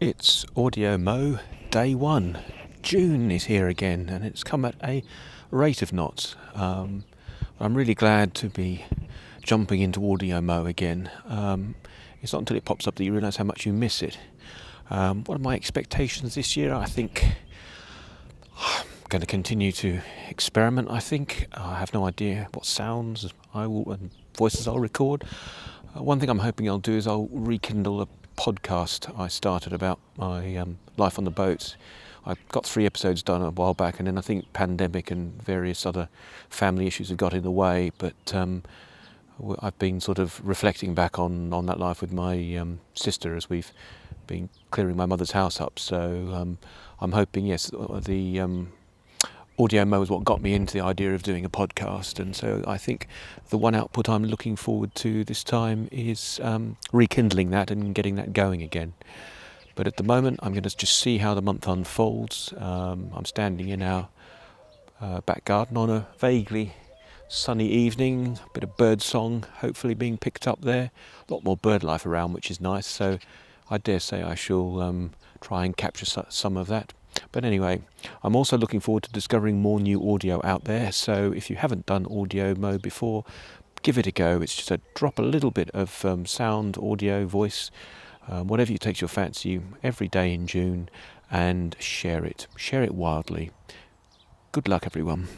It's Audio Mo Day 1. June is here again and it's come at a rate of knots. Um, I'm really glad to be jumping into Audio Mo again. Um, it's not until it pops up that you realise how much you miss it. Um, what are my expectations this year? I think I'm going to continue to experiment. I think I have no idea what sounds I will and voices I'll record. Uh, one thing I'm hoping I'll do is I'll rekindle a podcast I started about my um, life on the boats. I got three episodes done a while back, and then I think pandemic and various other family issues have got in the way. But um, I've been sort of reflecting back on, on that life with my um, sister as we've been clearing my mother's house up. So um, I'm hoping, yes, the um, audio mo is what got me into the idea of doing a podcast, and so I think the one output I'm looking forward to this time is um, rekindling that and getting that going again. But at the moment, I'm going to just see how the month unfolds. Um, I'm standing in our uh, back garden on a vaguely sunny evening, a bit of bird song hopefully being picked up there. A lot more bird life around, which is nice. So I dare say I shall um, try and capture some of that. But anyway, I'm also looking forward to discovering more new audio out there. So if you haven't done audio mo before, give it a go. It's just a drop a little bit of um, sound, audio, voice, um, whatever you takes your fancy every day in June, and share it. Share it wildly. Good luck, everyone.